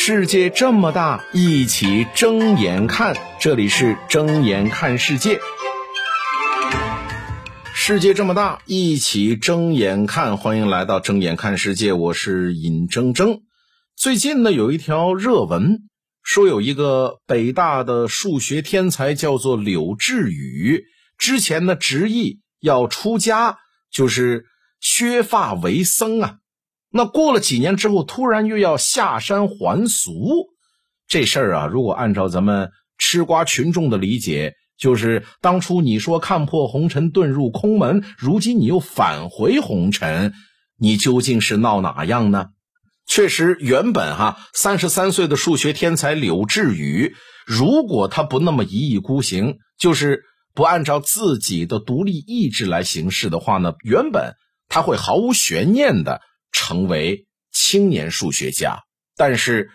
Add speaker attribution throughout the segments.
Speaker 1: 世界这么大，一起睁眼看。这里是睁眼看世界。世界这么大，一起睁眼看。欢迎来到睁眼看世界，我是尹铮铮。最近呢，有一条热文说，有一个北大的数学天才叫做柳智宇，之前呢执意要出家，就是削发为僧啊。那过了几年之后，突然又要下山还俗，这事儿啊，如果按照咱们吃瓜群众的理解，就是当初你说看破红尘遁入空门，如今你又返回红尘，你究竟是闹哪样呢？确实，原本哈三十三岁的数学天才柳智宇，如果他不那么一意孤行，就是不按照自己的独立意志来行事的话呢，原本他会毫无悬念的。成为青年数学家，但是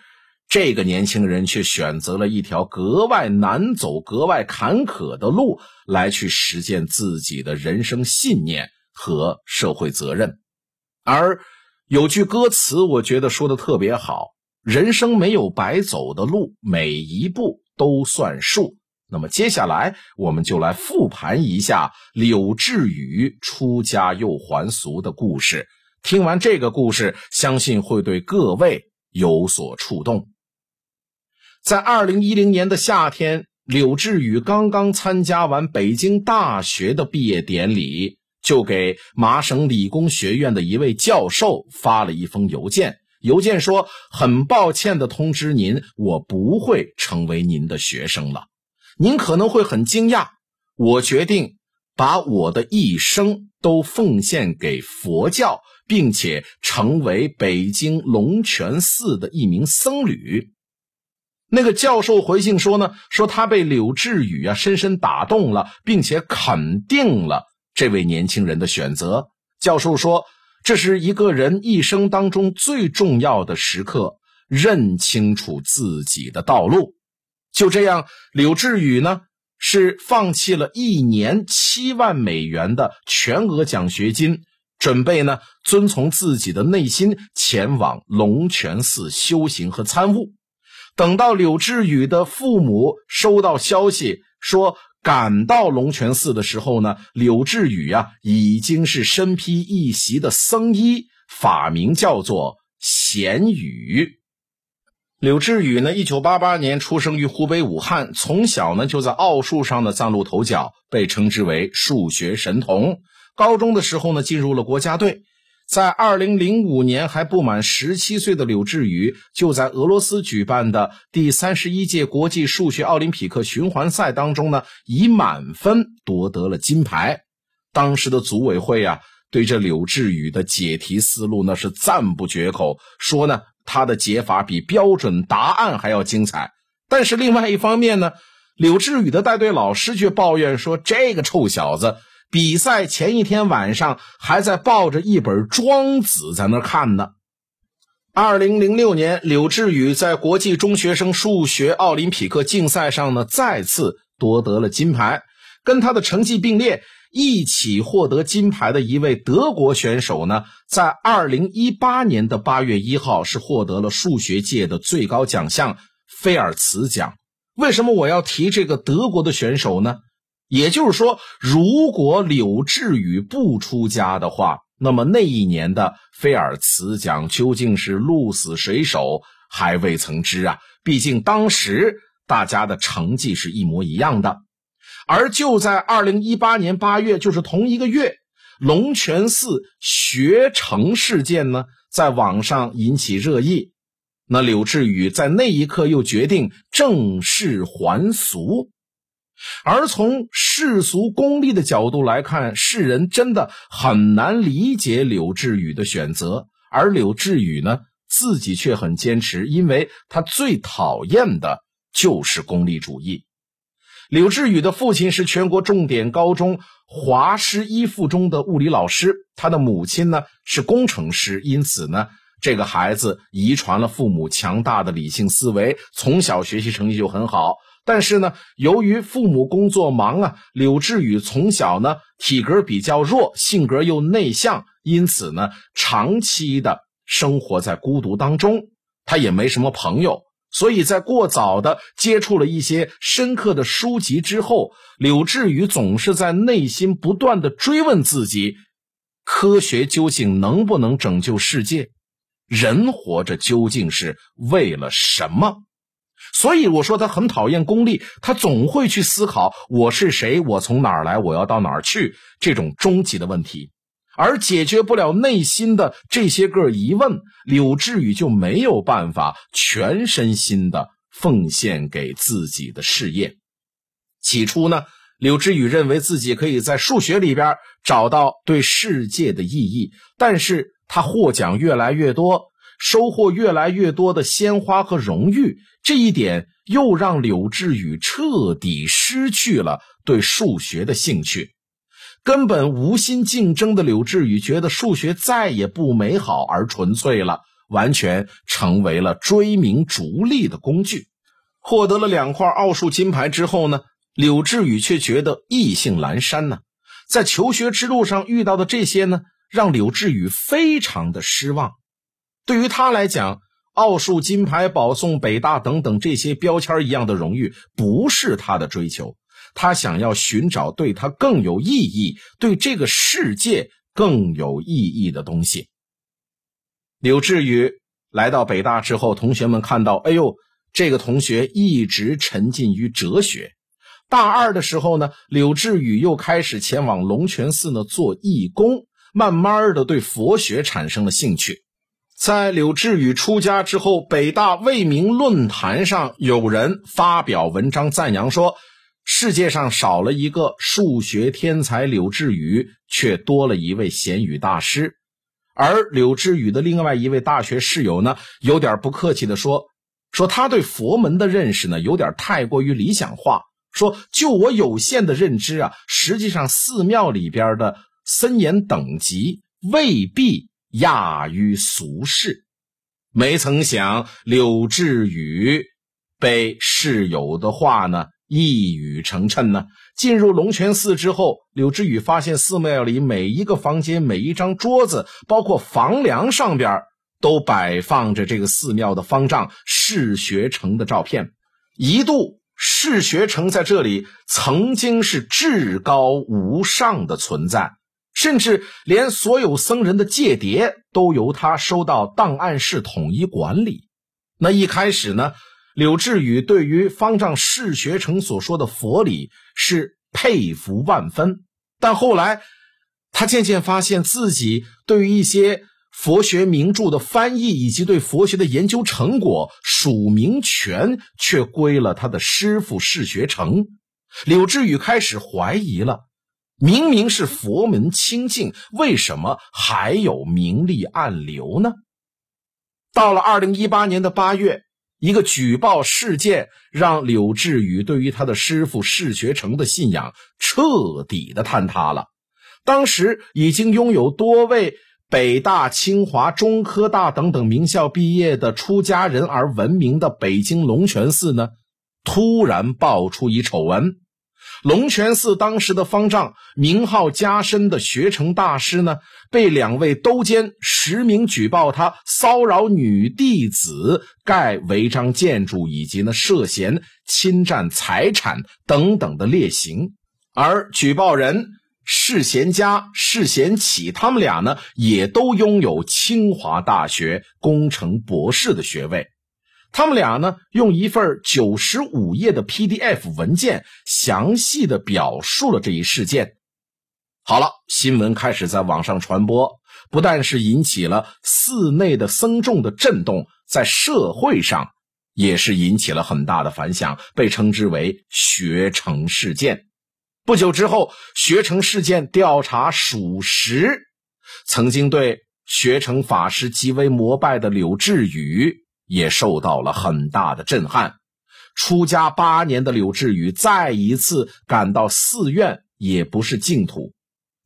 Speaker 1: 这个年轻人却选择了一条格外难走、格外坎坷的路来去实践自己的人生信念和社会责任。而有句歌词，我觉得说的特别好：“人生没有白走的路，每一步都算数。”那么接下来，我们就来复盘一下柳智宇出家又还俗的故事。听完这个故事，相信会对各位有所触动。在二零一零年的夏天，柳智宇刚刚参加完北京大学的毕业典礼，就给麻省理工学院的一位教授发了一封邮件。邮件说：“很抱歉的通知您，我不会成为您的学生了。您可能会很惊讶，我决定把我的一生都奉献给佛教。”并且成为北京龙泉寺的一名僧侣。那个教授回信说呢，说他被柳智宇啊深深打动了，并且肯定了这位年轻人的选择。教授说，这是一个人一生当中最重要的时刻，认清楚自己的道路。就这样，柳智宇呢是放弃了一年七万美元的全额奖学金。准备呢，遵从自己的内心前往龙泉寺修行和参悟。等到柳智宇的父母收到消息说赶到龙泉寺的时候呢，柳智宇啊已经是身披一袭的僧衣，法名叫做贤宇。柳智宇呢，一九八八年出生于湖北武汉，从小呢就在奥数上的崭露头角，被称之为数学神童。高中的时候呢，进入了国家队。在二零零五年还不满十七岁的柳智宇，就在俄罗斯举办的第三十一届国际数学奥林匹克循环赛当中呢，以满分夺得了金牌。当时的组委会啊，对这柳智宇的解题思路那是赞不绝口，说呢他的解法比标准答案还要精彩。但是另外一方面呢，柳智宇的带队老师却抱怨说：“这个臭小子。”比赛前一天晚上还在抱着一本《庄子》在那看呢。二零零六年，柳智宇在国际中学生数学奥林匹克竞赛上呢，再次夺得了金牌。跟他的成绩并列，一起获得金牌的一位德国选手呢，在二零一八年的八月一号是获得了数学界的最高奖项菲尔茨奖。为什么我要提这个德国的选手呢？也就是说，如果柳智宇不出家的话，那么那一年的菲尔茨奖究竟是鹿死谁手，还未曾知啊！毕竟当时大家的成绩是一模一样的。而就在二零一八年八月，就是同一个月，龙泉寺学成事件呢，在网上引起热议。那柳智宇在那一刻又决定正式还俗。而从世俗功利的角度来看，世人真的很难理解柳智宇的选择。而柳智宇呢，自己却很坚持，因为他最讨厌的就是功利主义。柳智宇的父亲是全国重点高中华师一附中的物理老师，他的母亲呢是工程师，因此呢，这个孩子遗传了父母强大的理性思维，从小学习成绩就很好。但是呢，由于父母工作忙啊，柳智宇从小呢体格比较弱，性格又内向，因此呢长期的生活在孤独当中。他也没什么朋友，所以在过早的接触了一些深刻的书籍之后，柳智宇总是在内心不断的追问自己：科学究竟能不能拯救世界？人活着究竟是为了什么？所以我说他很讨厌功利，他总会去思考我是谁，我从哪儿来，我要到哪儿去这种终极的问题，而解决不了内心的这些个疑问，柳智宇就没有办法全身心的奉献给自己的事业。起初呢，柳智宇认为自己可以在数学里边找到对世界的意义，但是他获奖越来越多。收获越来越多的鲜花和荣誉，这一点又让柳智宇彻底失去了对数学的兴趣。根本无心竞争的柳智宇觉得数学再也不美好而纯粹了，完全成为了追名逐利的工具。获得了两块奥数金牌之后呢，柳智宇却觉得意兴阑珊呢。在求学之路上遇到的这些呢，让柳智宇非常的失望。对于他来讲，奥数金牌、保送北大等等这些标签一样的荣誉，不是他的追求。他想要寻找对他更有意义、对这个世界更有意义的东西。柳智宇来到北大之后，同学们看到，哎呦，这个同学一直沉浸于哲学。大二的时候呢，柳智宇又开始前往龙泉寺呢做义工，慢慢的对佛学产生了兴趣。在柳智宇出家之后，北大未名论坛上有人发表文章赞扬说：“世界上少了一个数学天才柳智宇，却多了一位贤语大师。”而柳智宇的另外一位大学室友呢，有点不客气的说：“说他对佛门的认识呢，有点太过于理想化。说就我有限的认知啊，实际上寺庙里边的森严等级未必。”亚于俗世，没曾想柳智宇被室友的话呢一语成谶呢。进入龙泉寺之后，柳智宇发现寺庙里每一个房间、每一张桌子，包括房梁上边，都摆放着这个寺庙的方丈释学成的照片。一度释学成在这里曾经是至高无上的存在。甚至连所有僧人的戒牒都由他收到档案室统一管理。那一开始呢，柳智宇对于方丈释学成所说的佛理是佩服万分，但后来他渐渐发现自己对于一些佛学名著的翻译以及对佛学的研究成果署名权却归了他的师傅释学成。柳智宇开始怀疑了。明明是佛门清净，为什么还有名利暗流呢？到了二零一八年的八月，一个举报事件让柳智宇对于他的师傅释学成的信仰彻底的坍塌了。当时已经拥有多位北大、清华、中科大等等名校毕业的出家人而闻名的北京龙泉寺呢，突然爆出一丑闻。龙泉寺当时的方丈名号加深的学成大师呢，被两位兜监实名举报他骚扰女弟子、盖违章建筑以及呢涉嫌侵占财产等等的劣行。而举报人释贤家、释贤启他们俩呢，也都拥有清华大学工程博士的学位。他们俩呢，用一份九十五页的 PDF 文件，详细的表述了这一事件。好了，新闻开始在网上传播，不但是引起了寺内的僧众的震动，在社会上也是引起了很大的反响，被称之为“学成事件”。不久之后，学成事件调查属实，曾经对学成法师极为膜拜的柳智宇。也受到了很大的震撼。出家八年的柳智宇再一次感到寺院也不是净土。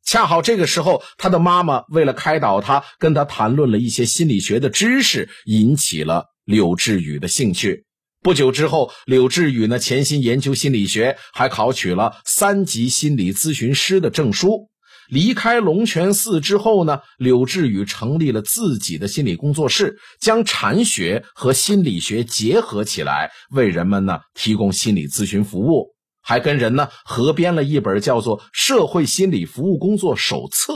Speaker 1: 恰好这个时候，他的妈妈为了开导他，跟他谈论了一些心理学的知识，引起了柳智宇的兴趣。不久之后，柳智宇呢潜心研究心理学，还考取了三级心理咨询师的证书。离开龙泉寺之后呢，柳智宇成立了自己的心理工作室，将禅学和心理学结合起来，为人们呢提供心理咨询服务，还跟人呢合编了一本叫做《社会心理服务工作手册》。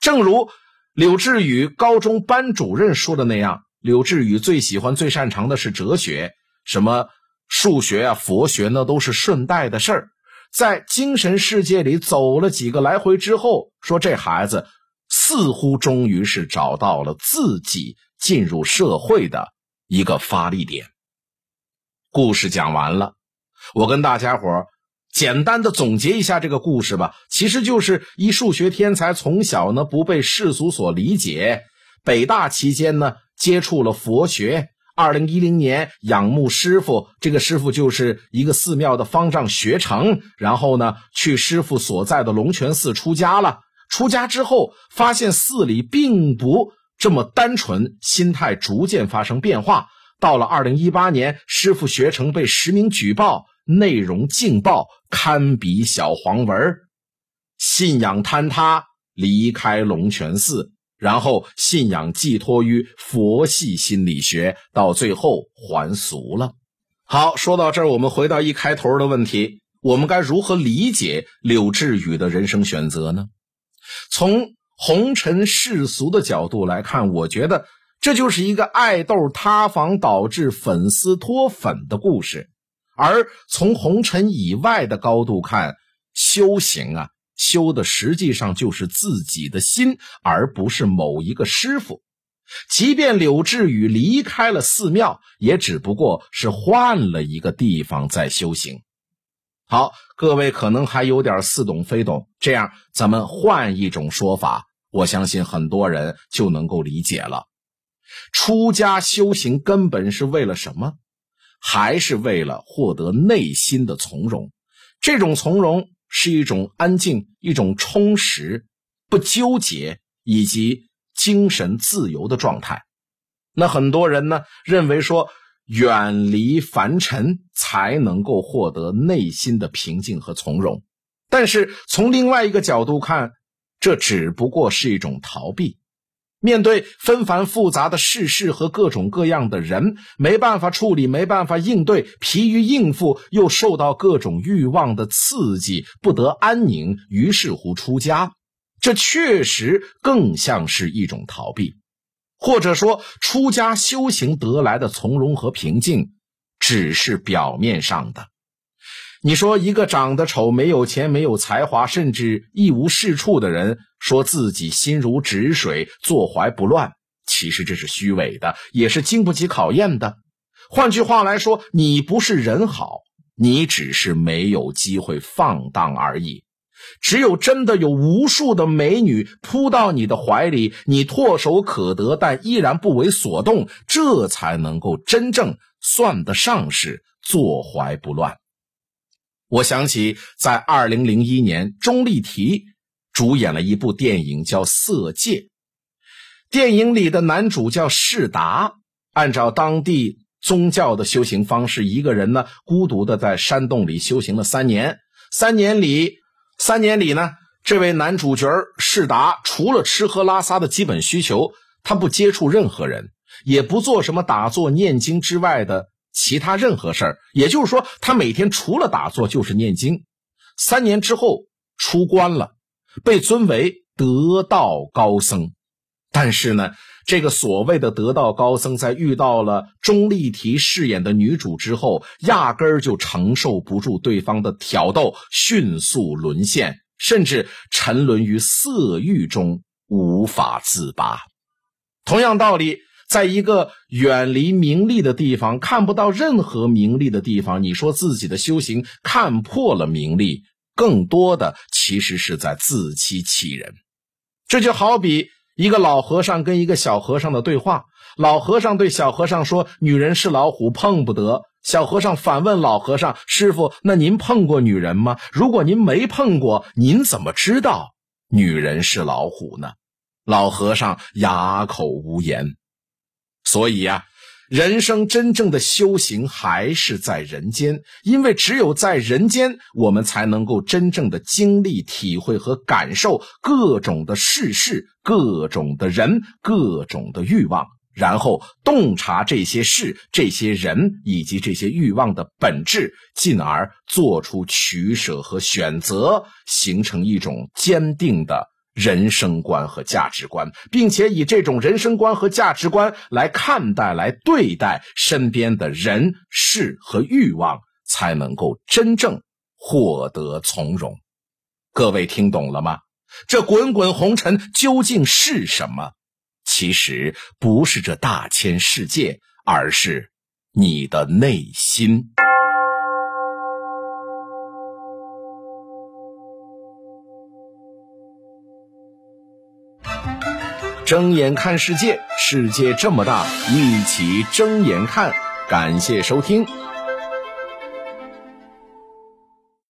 Speaker 1: 正如柳智宇高中班主任说的那样，柳智宇最喜欢、最擅长的是哲学，什么数学啊、佛学那都是顺带的事儿。在精神世界里走了几个来回之后，说这孩子似乎终于是找到了自己进入社会的一个发力点。故事讲完了，我跟大家伙简单的总结一下这个故事吧。其实就是一数学天才从小呢不被世俗所理解，北大期间呢接触了佛学。二零一零年，仰慕师傅，这个师傅就是一个寺庙的方丈学成，然后呢，去师傅所在的龙泉寺出家了。出家之后，发现寺里并不这么单纯，心态逐渐发生变化。到了二零一八年，师傅学成被实名举报，内容劲爆，堪比小黄文信仰坍塌，离开龙泉寺。然后信仰寄托于佛系心理学，到最后还俗了。好，说到这儿，我们回到一开头的问题：我们该如何理解柳智宇的人生选择呢？从红尘世俗的角度来看，我觉得这就是一个爱豆塌房导致粉丝脱粉的故事；而从红尘以外的高度看，修行啊。修的实际上就是自己的心，而不是某一个师傅。即便柳智宇离开了寺庙，也只不过是换了一个地方在修行。好，各位可能还有点似懂非懂，这样咱们换一种说法，我相信很多人就能够理解了。出家修行根本是为了什么？还是为了获得内心的从容？这种从容。是一种安静、一种充实、不纠结以及精神自由的状态。那很多人呢认为说，远离凡尘才能够获得内心的平静和从容。但是从另外一个角度看，这只不过是一种逃避。面对纷繁复杂的世事和各种各样的人，没办法处理，没办法应对，疲于应付，又受到各种欲望的刺激，不得安宁，于是乎出家。这确实更像是一种逃避，或者说，出家修行得来的从容和平静，只是表面上的。你说一个长得丑、没有钱、没有才华，甚至一无是处的人，说自己心如止水、坐怀不乱，其实这是虚伪的，也是经不起考验的。换句话来说，你不是人好，你只是没有机会放荡而已。只有真的有无数的美女扑到你的怀里，你唾手可得，但依然不为所动，这才能够真正算得上是坐怀不乱。我想起，在二零零一年，钟丽缇主演了一部电影，叫《色戒》。电影里的男主叫释达，按照当地宗教的修行方式，一个人呢，孤独的在山洞里修行了三年。三年里，三年里呢，这位男主角释达除了吃喝拉撒的基本需求，他不接触任何人，也不做什么打坐念经之外的。其他任何事儿，也就是说，他每天除了打坐就是念经。三年之后出关了，被尊为得道高僧。但是呢，这个所谓的得道高僧，在遇到了钟丽缇饰演的女主之后，压根儿就承受不住对方的挑逗，迅速沦陷，甚至沉沦于色欲中，无法自拔。同样道理。在一个远离名利的地方，看不到任何名利的地方，你说自己的修行看破了名利，更多的其实是在自欺欺人。这就好比一个老和尚跟一个小和尚的对话，老和尚对小和尚说：“女人是老虎，碰不得。”小和尚反问老和尚：“师傅，那您碰过女人吗？如果您没碰过，您怎么知道女人是老虎呢？”老和尚哑口无言。所以呀，人生真正的修行还是在人间，因为只有在人间，我们才能够真正的经历、体会和感受各种的世事、各种的人、各种的欲望，然后洞察这些事、这些人以及这些欲望的本质，进而做出取舍和选择，形成一种坚定的。人生观和价值观，并且以这种人生观和价值观来看待、来对待身边的人事和欲望，才能够真正获得从容。各位听懂了吗？这滚滚红尘究竟是什么？其实不是这大千世界，而是你的内心。睁眼看世界，世界这么大，一起睁眼看。感谢收听。